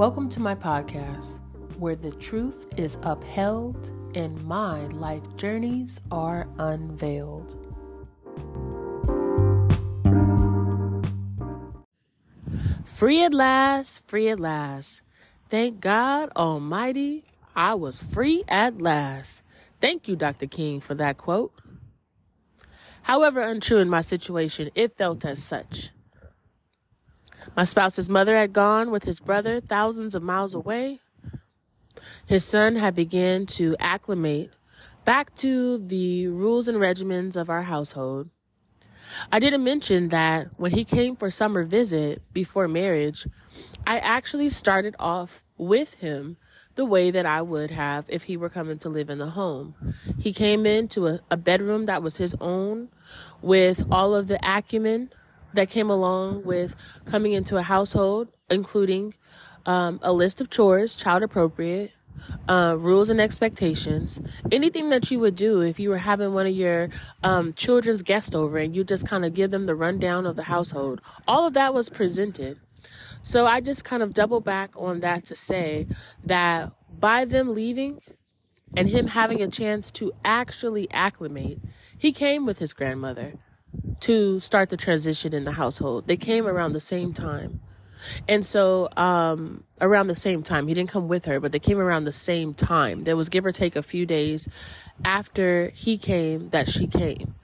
Welcome to my podcast, where the truth is upheld and my life journeys are unveiled. Free at last, free at last. Thank God Almighty, I was free at last. Thank you, Dr. King, for that quote. However untrue in my situation, it felt as such. My spouse's mother had gone with his brother thousands of miles away. His son had begun to acclimate back to the rules and regimens of our household. I didn't mention that when he came for summer visit before marriage, I actually started off with him the way that I would have if he were coming to live in the home. He came into a, a bedroom that was his own with all of the acumen that came along with coming into a household, including um, a list of chores, child appropriate, uh, rules and expectations, anything that you would do if you were having one of your um, children's guests over and you just kind of give them the rundown of the household. All of that was presented. So I just kind of double back on that to say that by them leaving and him having a chance to actually acclimate, he came with his grandmother to start the transition in the household. They came around the same time. And so, um, around the same time, he didn't come with her, but they came around the same time. There was give or take a few days after he came that she came.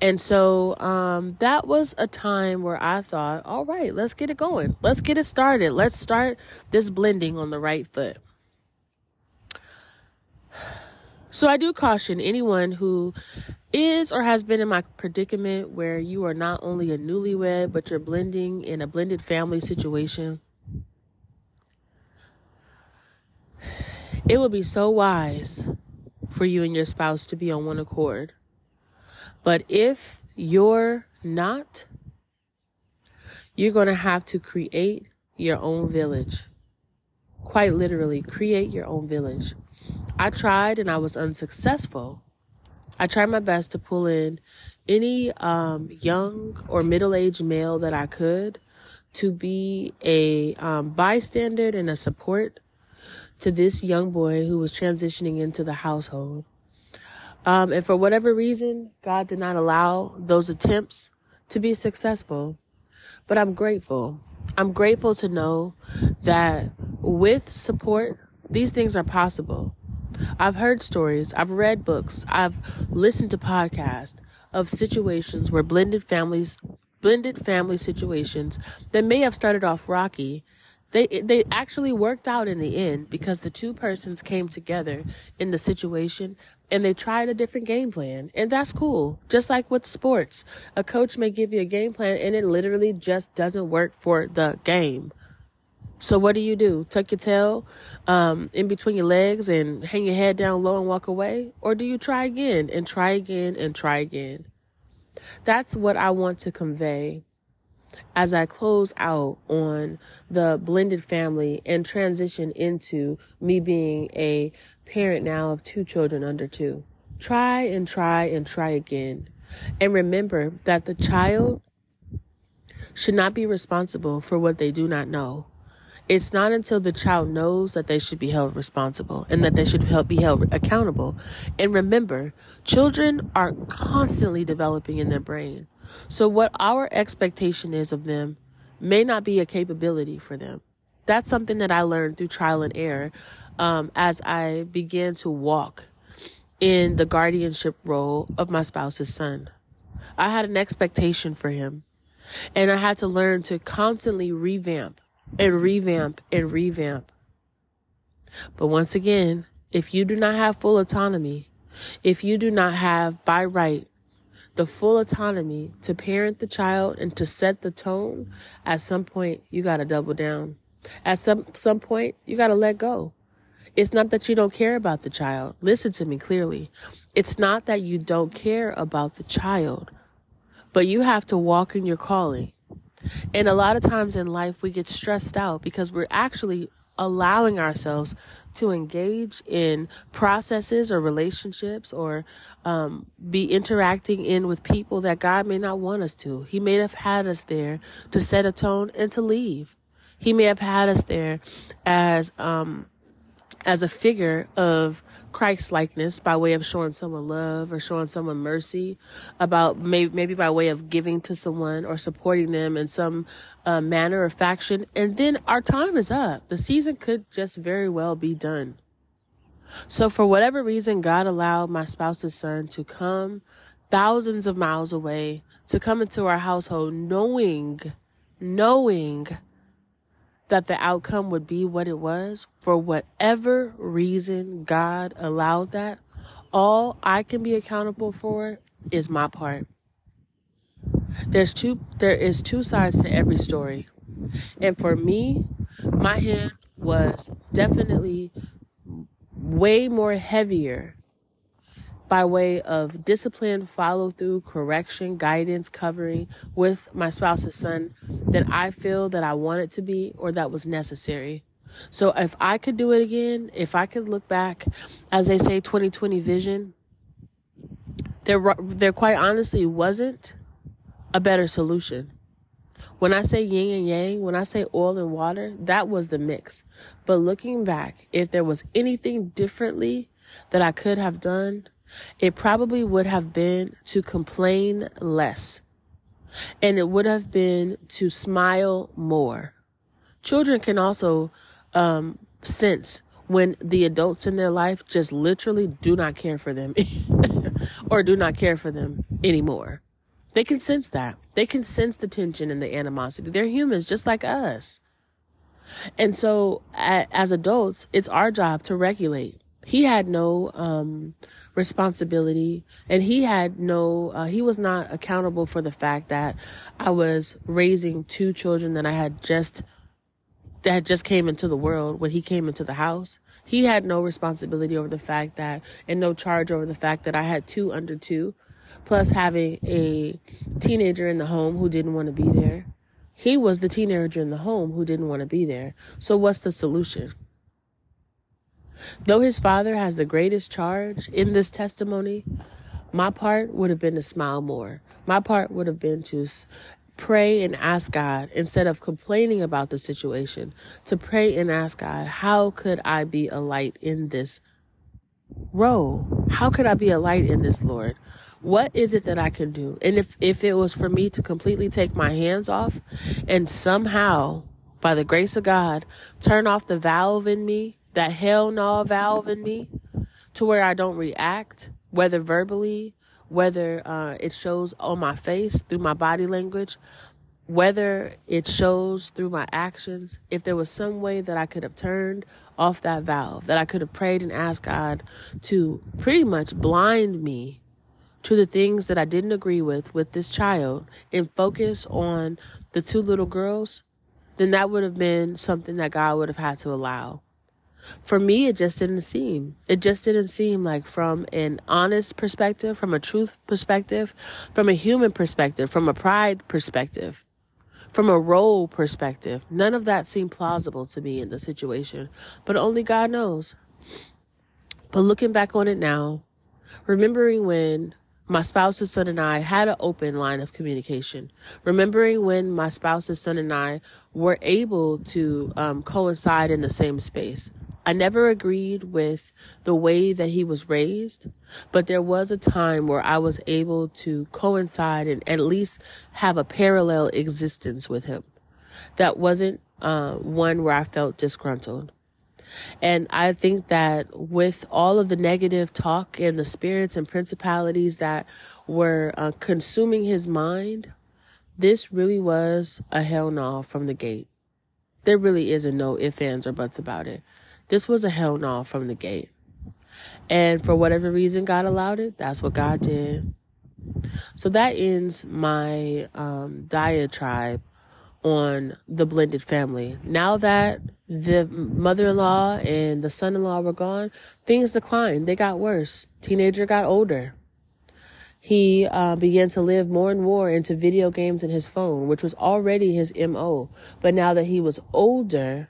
And so, um, that was a time where I thought, all right, let's get it going. Let's get it started. Let's start this blending on the right foot. So I do caution anyone who is or has been in my predicament where you are not only a newlywed, but you're blending in a blended family situation. It would be so wise for you and your spouse to be on one accord. But if you're not, you're going to have to create your own village. Quite literally, create your own village. I tried and I was unsuccessful I tried my best to pull in any um, young or middle aged male that I could to be a um, bystander and a support to this young boy who was transitioning into the household. Um, and for whatever reason, God did not allow those attempts to be successful. But I'm grateful. I'm grateful to know that with support, these things are possible. I've heard stories, I've read books, I've listened to podcasts of situations where blended families, blended family situations that may have started off rocky, they they actually worked out in the end because the two persons came together in the situation and they tried a different game plan. And that's cool. Just like with sports. A coach may give you a game plan and it literally just doesn't work for the game. So what do you do? Tuck your tail um, in between your legs and hang your head down low and walk away? Or do you try again and try again and try again? That's what I want to convey as I close out on the blended family and transition into me being a parent now of two children under two. Try and try and try again. And remember that the child should not be responsible for what they do not know. It's not until the child knows that they should be held responsible and that they should be held accountable. And remember, children are constantly developing in their brain. So what our expectation is of them may not be a capability for them. That's something that I learned through trial and error um, as I began to walk in the guardianship role of my spouse's son. I had an expectation for him, and I had to learn to constantly revamp and revamp and revamp. But once again, if you do not have full autonomy, if you do not have by right the full autonomy to parent the child and to set the tone, at some point you got to double down. At some some point you got to let go. It's not that you don't care about the child. Listen to me clearly. It's not that you don't care about the child, but you have to walk in your calling. And a lot of times in life, we get stressed out because we're actually allowing ourselves to engage in processes or relationships or um, be interacting in with people that God may not want us to. He may have had us there to set a tone and to leave. He may have had us there as, um, as a figure of Christ likeness by way of showing someone love or showing someone mercy about maybe, maybe by way of giving to someone or supporting them in some uh, manner or faction. And then our time is up. The season could just very well be done. So for whatever reason, God allowed my spouse's son to come thousands of miles away to come into our household knowing, knowing that the outcome would be what it was for whatever reason God allowed that. All I can be accountable for is my part. There's two, there is two sides to every story. And for me, my hand was definitely way more heavier by way of discipline, follow through, correction, guidance, covering with my spouse's son that I feel that I want it to be or that was necessary. So if I could do it again, if I could look back, as they say, 2020 vision, there, there quite honestly wasn't a better solution. When I say yin and yang, when I say oil and water, that was the mix. But looking back, if there was anything differently that I could have done, it probably would have been to complain less. And it would have been to smile more. Children can also um, sense when the adults in their life just literally do not care for them or do not care for them anymore. They can sense that. They can sense the tension and the animosity. They're humans just like us. And so, as adults, it's our job to regulate. He had no um, responsibility. And he had no uh, he was not accountable for the fact that i was raising two children that i had just that had just came into the world when he came into the house. He had no responsibility over the fact that and no charge over the fact that i had two under two plus having a teenager in the home who didn't want to be there. He was the teenager in the home who didn't want to be there. So what's the solution Though his father has the greatest charge in this testimony, my part would have been to smile more. My part would have been to pray and ask God instead of complaining about the situation, to pray and ask God, how could I be a light in this role? How could I be a light in this, Lord? What is it that I can do? And if, if it was for me to completely take my hands off and somehow, by the grace of God, turn off the valve in me that hell no valve in me to where I don't react, whether verbally, whether uh, it shows on my face through my body language, whether it shows through my actions, if there was some way that I could have turned off that valve, that I could have prayed and asked God to pretty much blind me to the things that I didn't agree with with this child and focus on the two little girls, then that would have been something that God would have had to allow for me, it just didn't seem. It just didn't seem like from an honest perspective, from a truth perspective, from a human perspective, from a pride perspective, from a role perspective. None of that seemed plausible to me in the situation, but only God knows. But looking back on it now, remembering when my spouse's son and I had an open line of communication. Remembering when my spouse's son and I were able to um, coincide in the same space. I never agreed with the way that he was raised, but there was a time where I was able to coincide and at least have a parallel existence with him. That wasn't uh, one where I felt disgruntled. And I think that with all of the negative talk and the spirits and principalities that were uh, consuming his mind, this really was a hell no from the gate. There really isn't no ifs, ands, or buts about it. This was a hell no from the gate. And for whatever reason God allowed it, that's what God did. So that ends my um, diatribe on the blended family. Now that the mother in law and the son in law were gone, things declined. They got worse. Teenager got older. He uh, began to live more and more into video games and his phone, which was already his MO. But now that he was older,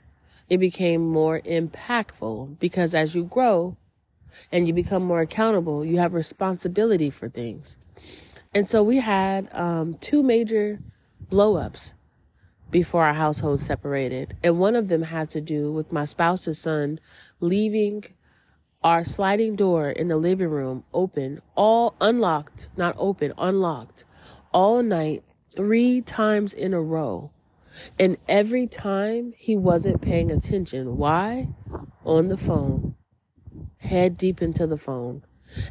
it became more impactful because as you grow and you become more accountable, you have responsibility for things. And so we had um, two major blow ups before our household separated. And one of them had to do with my spouse's son leaving our sliding door in the living room open, all unlocked, not open, unlocked, all night, three times in a row. And every time he wasn't paying attention. Why? On the phone, head deep into the phone,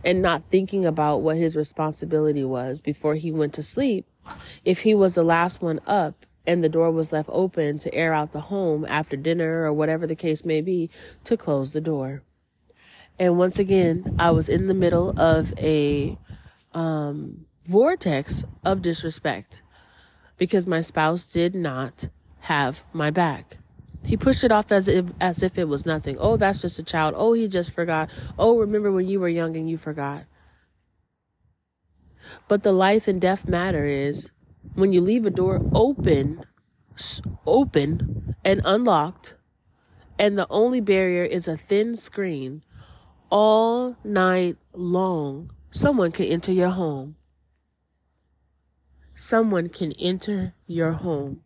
and not thinking about what his responsibility was before he went to sleep. If he was the last one up, and the door was left open to air out the home after dinner or whatever the case may be, to close the door. And once again, I was in the middle of a um, vortex of disrespect because my spouse did not have my back. He pushed it off as if as if it was nothing. Oh, that's just a child. Oh, he just forgot. Oh, remember when you were young and you forgot. But the life and death matter is when you leave a door open, open and unlocked, and the only barrier is a thin screen, all night long, someone can enter your home. Someone can enter your home.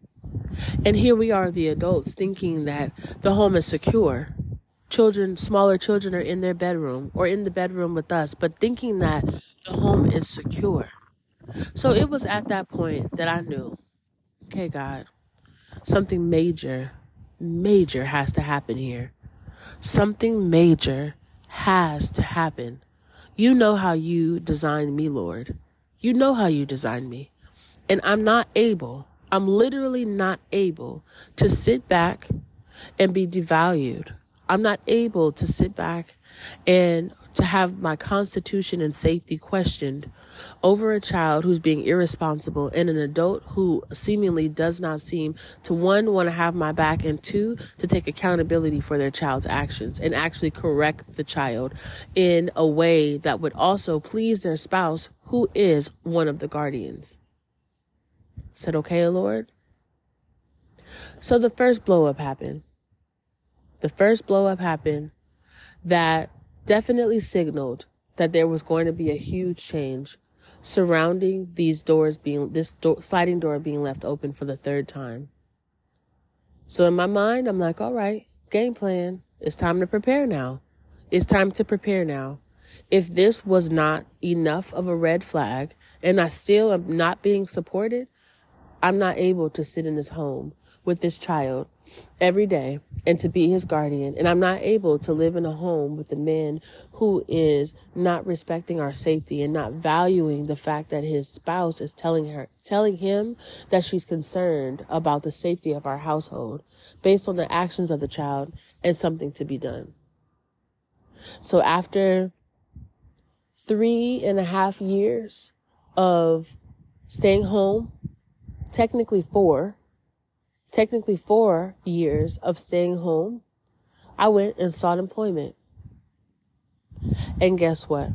And here we are, the adults, thinking that the home is secure. Children, smaller children are in their bedroom or in the bedroom with us, but thinking that the home is secure. So it was at that point that I knew, okay, God, something major, major has to happen here. Something major has to happen. You know how you designed me, Lord. You know how you designed me. And I'm not able, I'm literally not able to sit back and be devalued. I'm not able to sit back and to have my constitution and safety questioned over a child who's being irresponsible and an adult who seemingly does not seem to one want to have my back and two to take accountability for their child's actions and actually correct the child in a way that would also please their spouse who is one of the guardians. Said, okay, Lord. So the first blow up happened. The first blow up happened that definitely signaled that there was going to be a huge change surrounding these doors being this door, sliding door being left open for the third time. So in my mind, I'm like, all right, game plan. It's time to prepare now. It's time to prepare now. If this was not enough of a red flag and I still am not being supported, I'm not able to sit in this home with this child every day and to be his guardian. And I'm not able to live in a home with a man who is not respecting our safety and not valuing the fact that his spouse is telling her, telling him that she's concerned about the safety of our household based on the actions of the child and something to be done. So after three and a half years of staying home, technically four, technically four years of staying home, I went and sought employment. And guess what?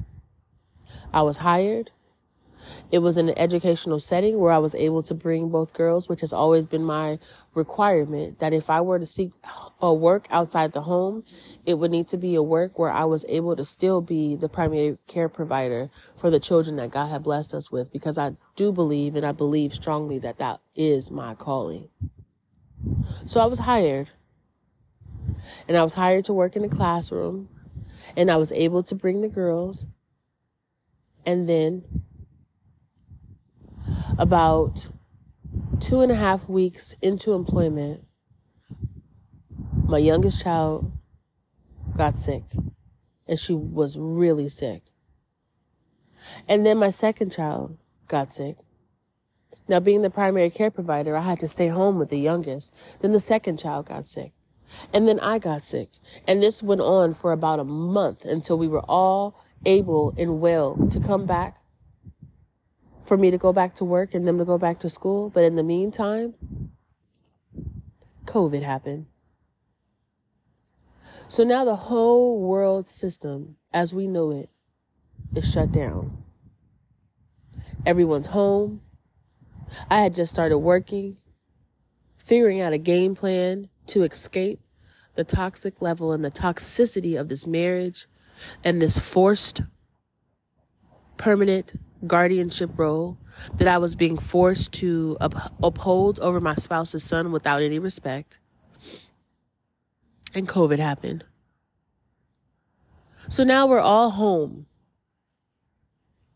I was hired. It was in an educational setting where I was able to bring both girls, which has always been my requirement that if I were to seek a work outside the home, it would need to be a work where I was able to still be the primary care provider for the children that God had blessed us with, because I do believe and I believe strongly that that is my calling. So I was hired. And I was hired to work in the classroom. And I was able to bring the girls. And then about two and a half weeks into employment, my youngest child got sick. And she was really sick. And then my second child got sick. Now, being the primary care provider, I had to stay home with the youngest. Then the second child got sick. And then I got sick. And this went on for about a month until we were all able and well to come back for me to go back to work and them to go back to school. But in the meantime, COVID happened. So now the whole world system, as we know it, is shut down. Everyone's home. I had just started working, figuring out a game plan to escape the toxic level and the toxicity of this marriage and this forced permanent guardianship role that I was being forced to up- uphold over my spouse's son without any respect. And COVID happened. So now we're all home.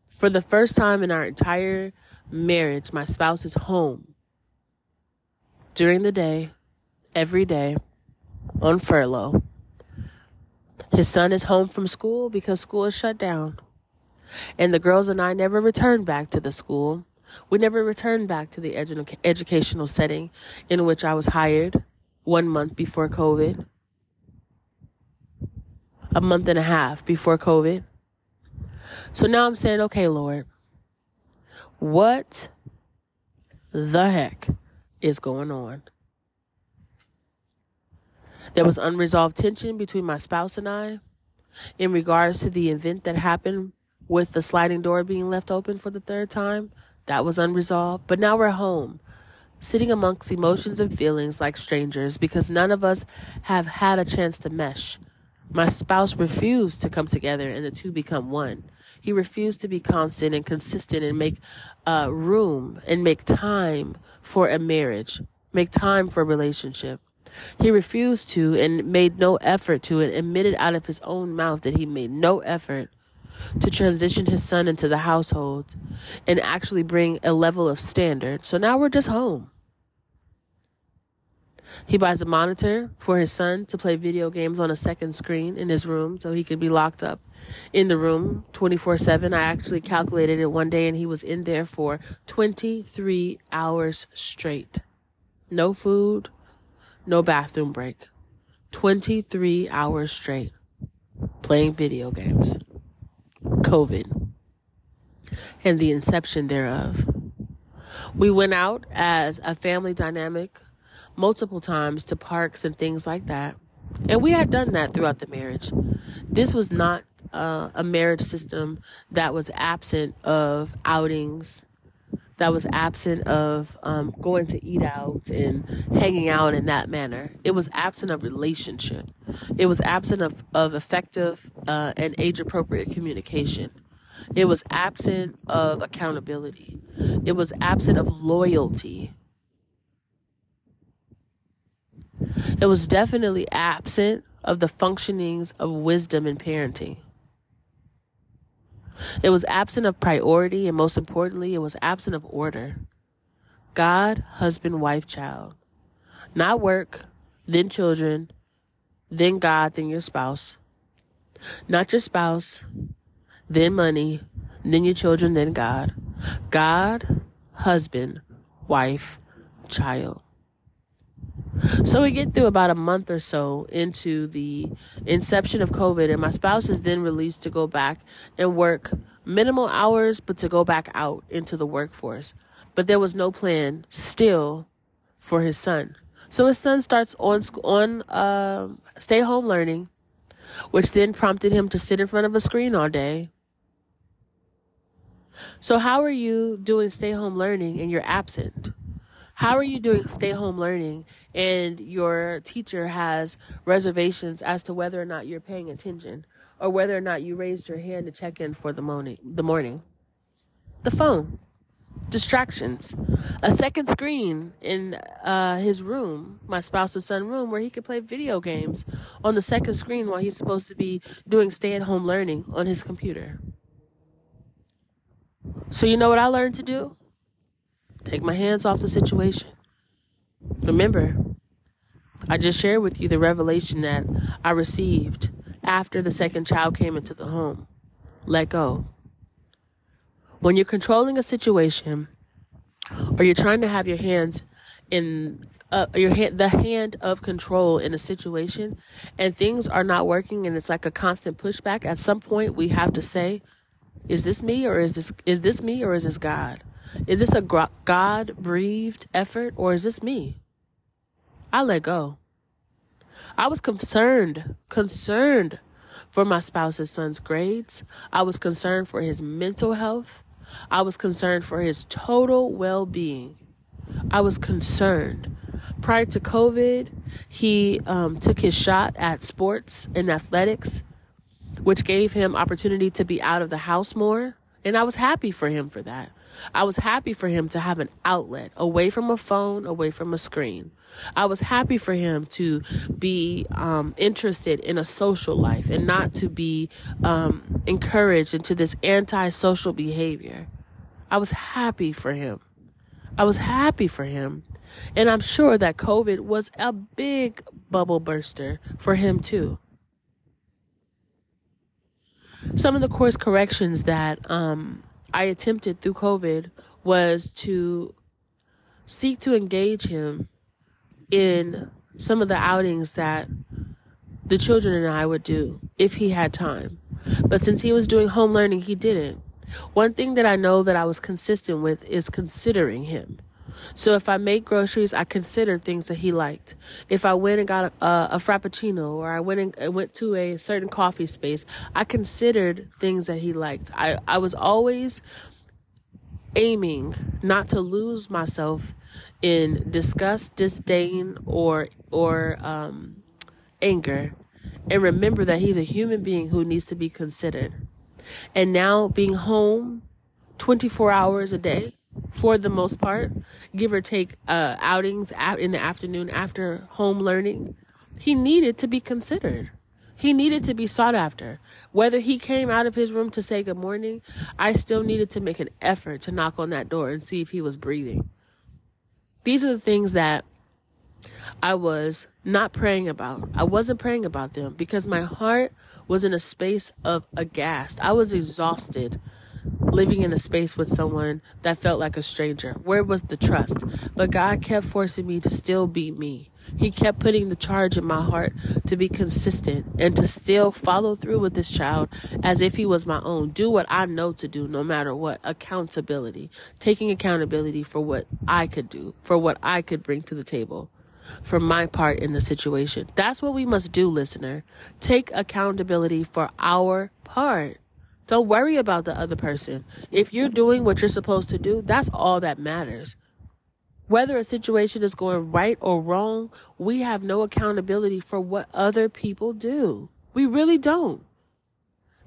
For the first time in our entire marriage, my spouse is home during the day, every day, on furlough. His son is home from school because school is shut down. And the girls and I never returned back to the school. We never returned back to the edu- educational setting in which I was hired one month before COVID, a month and a half before COVID. So now I'm saying, okay, Lord, what the heck is going on? There was unresolved tension between my spouse and I in regards to the event that happened with the sliding door being left open for the third time. That was unresolved. But now we're home, sitting amongst emotions and feelings like strangers because none of us have had a chance to mesh. My spouse refused to come together and the two become one. He refused to be constant and consistent and make uh, room and make time for a marriage, make time for a relationship. He refused to and made no effort to and admitted out of his own mouth that he made no effort to transition his son into the household and actually bring a level of standard. So now we're just home. He buys a monitor for his son to play video games on a second screen in his room so he could be locked up in the room 24 7. I actually calculated it one day and he was in there for 23 hours straight. No food, no bathroom break. 23 hours straight playing video games. COVID and the inception thereof. We went out as a family dynamic multiple times to parks and things like that. And we had done that throughout the marriage. This was not uh, a marriage system that was absent of outings, that was absent of um, going to eat out and hanging out in that manner. It was absent of relationship. It was absent of, of effective uh, and age appropriate communication. It was absent of accountability. It was absent of loyalty. It was definitely absent of the functionings of wisdom in parenting. It was absent of priority, and most importantly, it was absent of order. God, husband, wife, child. Not work, then children, then God, then your spouse. Not your spouse, then money, then your children, then God. God, husband, wife, child. So we get through about a month or so into the inception of COVID, and my spouse is then released to go back and work minimal hours, but to go back out into the workforce. But there was no plan still for his son. So his son starts on on uh, stay home learning, which then prompted him to sit in front of a screen all day. So how are you doing stay home learning and you're absent? How are you doing stay home learning and your teacher has reservations as to whether or not you're paying attention or whether or not you raised your hand to check in for the morning? The morning. The phone. Distractions. A second screen in uh, his room, my spouse's son room, where he could play video games on the second screen while he's supposed to be doing stay at home learning on his computer. So, you know what I learned to do? Take my hands off the situation. Remember, I just shared with you the revelation that I received after the second child came into the home. Let go. When you're controlling a situation or you're trying to have your hands in uh, your hand, the hand of control in a situation and things are not working and it's like a constant pushback at some point we have to say is this me or is this is this me or is this god is this a God breathed effort or is this me? I let go. I was concerned, concerned for my spouse's son's grades. I was concerned for his mental health. I was concerned for his total well being. I was concerned. Prior to COVID, he um, took his shot at sports and athletics, which gave him opportunity to be out of the house more And I was happy for him for that. I was happy for him to have an outlet away from a phone, away from a screen. I was happy for him to be um, interested in a social life and not to be um, encouraged into this anti-social behavior. I was happy for him. I was happy for him. And I'm sure that COVID was a big bubble burster for him too. Some of the course corrections that um, I attempted through COVID was to seek to engage him in some of the outings that the children and I would do if he had time. But since he was doing home learning, he didn't. One thing that I know that I was consistent with is considering him. So if I made groceries, I considered things that he liked. If I went and got a, a frappuccino or I went and went to a certain coffee space, I considered things that he liked. I, I was always aiming not to lose myself in disgust, disdain, or or um, anger, and remember that he's a human being who needs to be considered. And now being home 24 hours a day, for the most part, give or take uh, outings in the afternoon after home learning, he needed to be considered. He needed to be sought after. Whether he came out of his room to say good morning, I still needed to make an effort to knock on that door and see if he was breathing. These are the things that I was not praying about. I wasn't praying about them because my heart was in a space of aghast. I was exhausted living in a space with someone that felt like a stranger? Where was the trust? But God kept forcing me to still be me. He kept putting the charge in my heart to be consistent and to still follow through with this child as if he was my own. Do what I know to do no matter what. Accountability. Taking accountability for what I could do, for what I could bring to the table for my part in the situation. That's what we must do, listener. Take accountability for our part. Don't worry about the other person. If you're doing what you're supposed to do, that's all that matters. Whether a situation is going right or wrong, we have no accountability for what other people do. We really don't.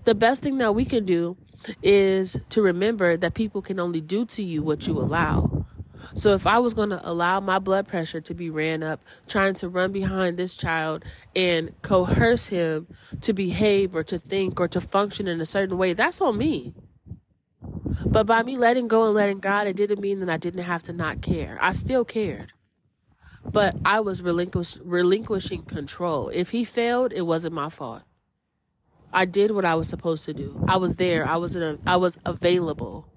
The best thing that we can do is to remember that people can only do to you what you allow. So if I was going to allow my blood pressure to be ran up, trying to run behind this child and coerce him to behave or to think or to function in a certain way, that's on me. But by me letting go and letting God, it didn't mean that I didn't have to not care. I still cared. But I was relinquish- relinquishing control. If he failed, it wasn't my fault. I did what I was supposed to do. I was there. I was a, I was available.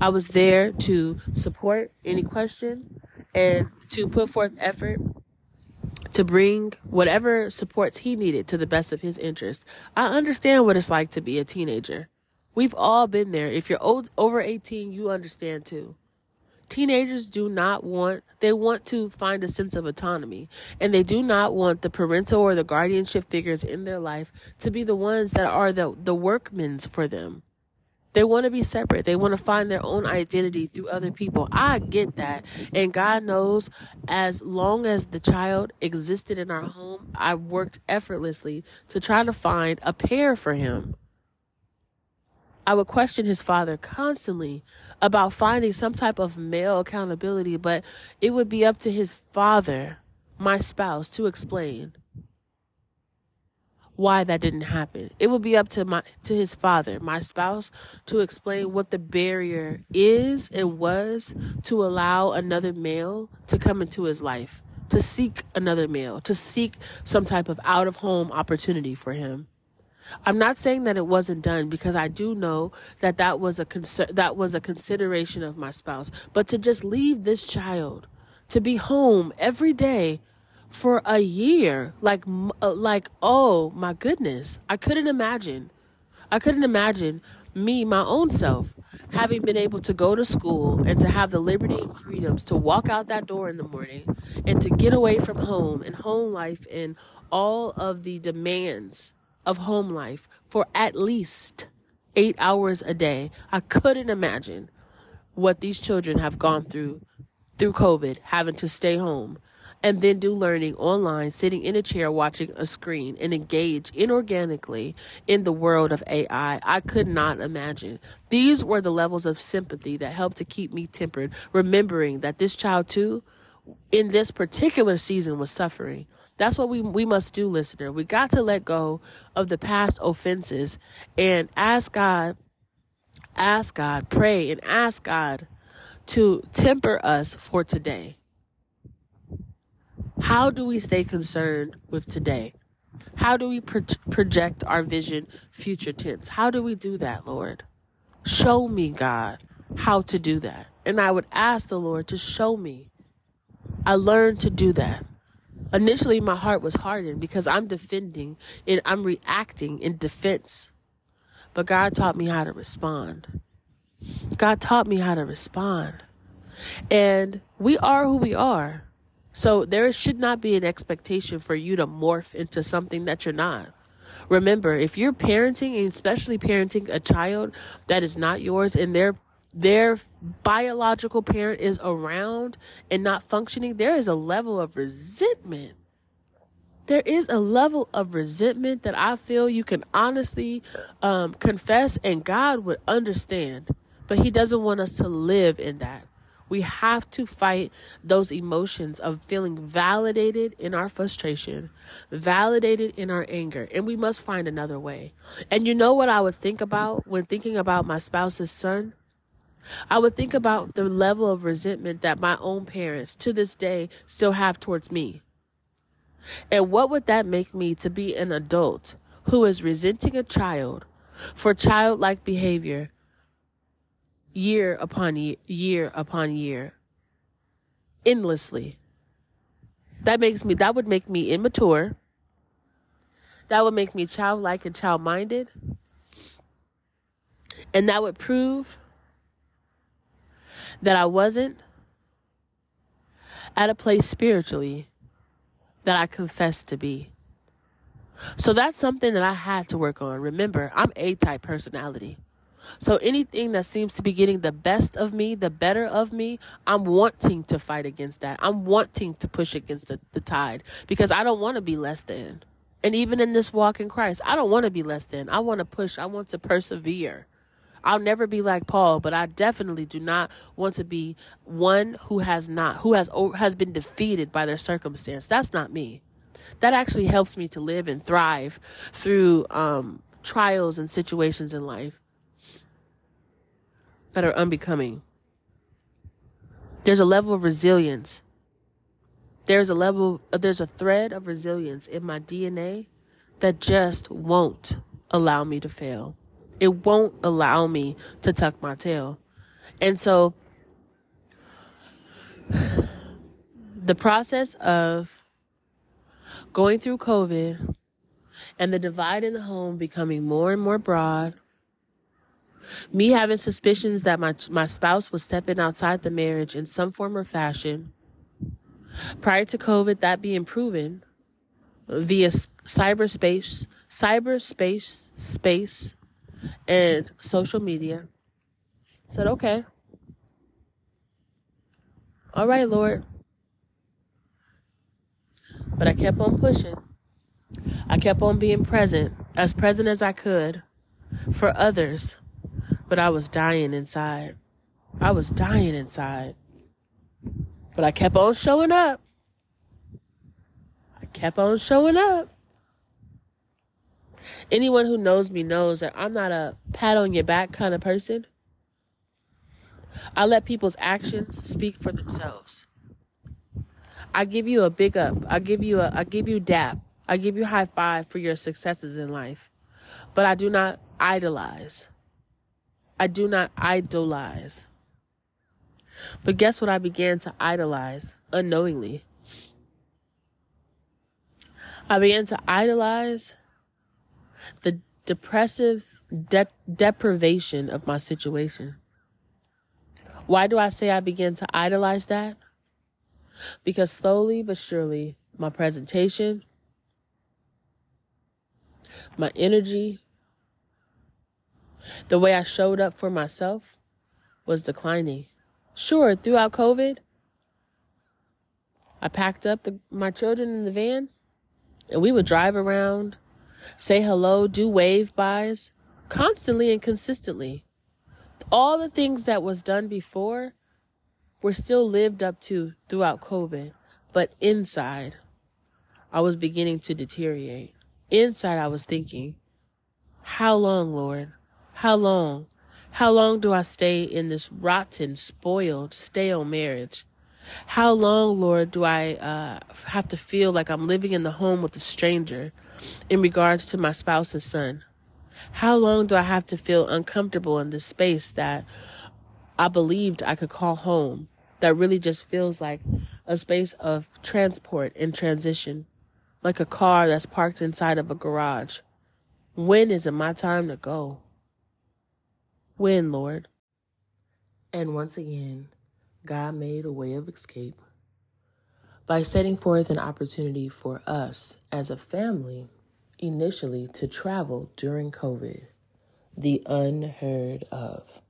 I was there to support any question and to put forth effort to bring whatever supports he needed to the best of his interest. I understand what it's like to be a teenager. We've all been there. If you're old, over 18, you understand too. Teenagers do not want, they want to find a sense of autonomy and they do not want the parental or the guardianship figures in their life to be the ones that are the, the workmen's for them. They want to be separate. They want to find their own identity through other people. I get that. And God knows as long as the child existed in our home, I worked effortlessly to try to find a pair for him. I would question his father constantly about finding some type of male accountability, but it would be up to his father, my spouse, to explain why that didn't happen. It would be up to my to his father, my spouse, to explain what the barrier is and was to allow another male to come into his life, to seek another male, to seek some type of out of home opportunity for him. I'm not saying that it wasn't done because I do know that that was a conser- that was a consideration of my spouse, but to just leave this child to be home every day for a year. Like, uh, like, oh my goodness. I couldn't imagine. I couldn't imagine me, my own self, having been able to go to school and to have the liberty and freedoms to walk out that door in the morning and to get away from home and home life and all of the demands of home life for at least eight hours a day. I couldn't imagine what these children have gone through through COVID, having to stay home and then do learning online, sitting in a chair watching a screen, and engage inorganically in the world of AI. I could not imagine. These were the levels of sympathy that helped to keep me tempered, remembering that this child, too, in this particular season, was suffering. That's what we, we must do, listener. We got to let go of the past offenses and ask God, ask God, pray and ask God to temper us for today. How do we stay concerned with today? How do we pro- project our vision future tense? How do we do that, Lord? Show me, God, how to do that. And I would ask the Lord to show me. I learned to do that. Initially, my heart was hardened because I'm defending and I'm reacting in defense. But God taught me how to respond. God taught me how to respond. And we are who we are. So there should not be an expectation for you to morph into something that you're not. Remember, if you're parenting, and especially parenting a child that is not yours and their their biological parent is around and not functioning, there is a level of resentment. There is a level of resentment that I feel you can honestly um, confess, and God would understand. But He doesn't want us to live in that. We have to fight those emotions of feeling validated in our frustration, validated in our anger, and we must find another way. And you know what I would think about when thinking about my spouse's son? I would think about the level of resentment that my own parents to this day still have towards me. And what would that make me to be an adult who is resenting a child for childlike behavior year upon year, year upon year, endlessly. That makes me, that would make me immature. That would make me childlike and child minded. And that would prove that I wasn't at a place spiritually that I confessed to be. So that's something that I had to work on. Remember, I'm A type personality. So anything that seems to be getting the best of me, the better of me, I'm wanting to fight against that. I'm wanting to push against the, the tide because I don't want to be less than. And even in this walk in Christ, I don't want to be less than. I want to push. I want to persevere. I'll never be like Paul, but I definitely do not want to be one who has not, who has has been defeated by their circumstance. That's not me. That actually helps me to live and thrive through um, trials and situations in life that are unbecoming. There's a level of resilience. There's a level, uh, there's a thread of resilience in my DNA that just won't allow me to fail. It won't allow me to tuck my tail. And so the process of going through COVID and the divide in the home becoming more and more broad me having suspicions that my, my spouse was stepping outside the marriage in some form or fashion. Prior to COVID, that being proven via cyberspace, cyberspace, space, and social media. Said, okay. All right, Lord. But I kept on pushing. I kept on being present, as present as I could for others but I was dying inside. I was dying inside. But I kept on showing up. I kept on showing up. Anyone who knows me knows that I'm not a pat on your back kind of person. I let people's actions speak for themselves. I give you a big up. I give you a I give you dap. I give you high five for your successes in life. But I do not idolize. I do not idolize. But guess what I began to idolize unknowingly? I began to idolize the depressive de- deprivation of my situation. Why do I say I began to idolize that? Because slowly but surely, my presentation, my energy, the way I showed up for myself was declining. Sure, throughout COVID, I packed up the, my children in the van and we would drive around, say hello, do wave bys constantly and consistently. All the things that was done before were still lived up to throughout COVID, but inside, I was beginning to deteriorate. Inside, I was thinking, how long, Lord? How long? How long do I stay in this rotten, spoiled, stale marriage? How long, Lord, do I uh, have to feel like I'm living in the home with a stranger in regards to my spouse and son? How long do I have to feel uncomfortable in this space that I believed I could call home, that really just feels like a space of transport and transition, like a car that's parked inside of a garage? When is it my time to go? When, Lord? And once again, God made a way of escape by setting forth an opportunity for us as a family initially to travel during COVID, the unheard of.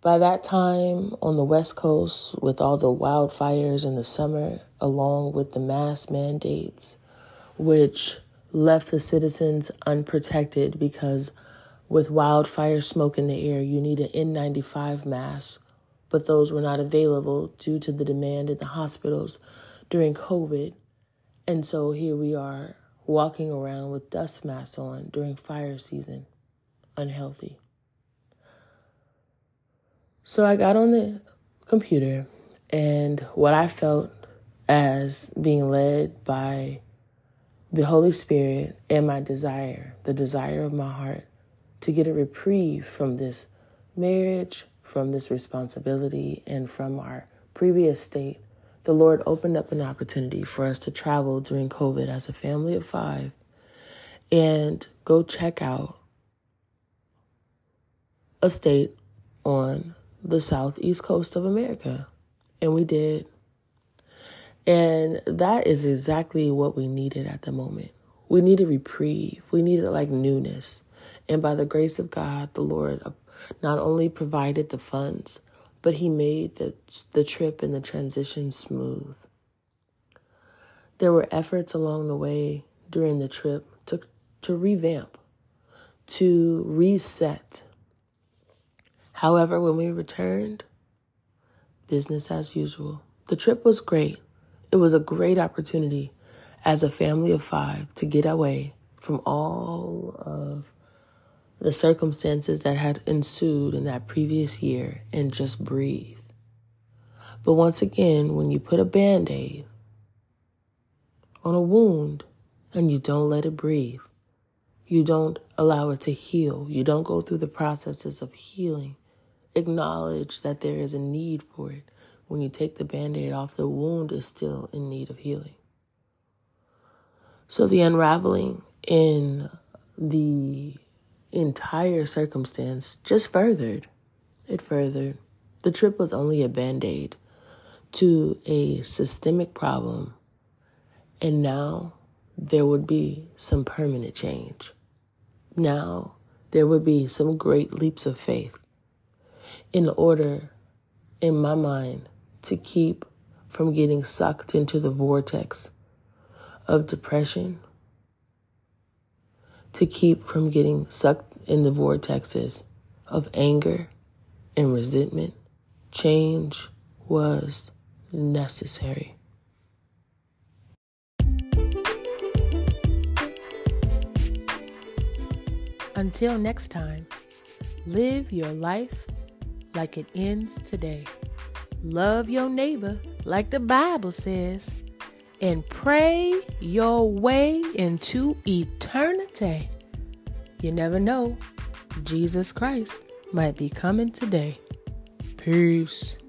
By that time, on the West Coast, with all the wildfires in the summer, along with the mask mandates, which left the citizens unprotected because with wildfire smoke in the air, you need an N95 mask but those were not available due to the demand in the hospitals during COVID. And so here we are walking around with dust masks on during fire season, unhealthy. So I got on the computer, and what I felt as being led by the Holy Spirit and my desire, the desire of my heart, to get a reprieve from this marriage, from this responsibility and from our previous state, the Lord opened up an opportunity for us to travel during COVID as a family of five and go check out a state on the southeast coast of America. And we did. And that is exactly what we needed at the moment. We needed reprieve. We needed like newness. And by the grace of God, the Lord uh, not only provided the funds, but he made the, the trip and the transition smooth. There were efforts along the way during the trip to, to revamp, to reset. However, when we returned, business as usual. The trip was great. It was a great opportunity as a family of five to get away from all of the circumstances that had ensued in that previous year and just breathe. But once again, when you put a band aid on a wound and you don't let it breathe, you don't allow it to heal, you don't go through the processes of healing, acknowledge that there is a need for it. When you take the band aid off, the wound is still in need of healing. So the unraveling in the entire circumstance just furthered. It furthered. The trip was only a band aid to a systemic problem, and now there would be some permanent change. Now there would be some great leaps of faith in order, in my mind, to keep from getting sucked into the vortex of depression to keep from getting sucked in the vortexes of anger and resentment, change was necessary. Until next time, live your life like it ends today. Love your neighbor like the Bible says and pray your way into eternity. You never know, Jesus Christ might be coming today. Peace.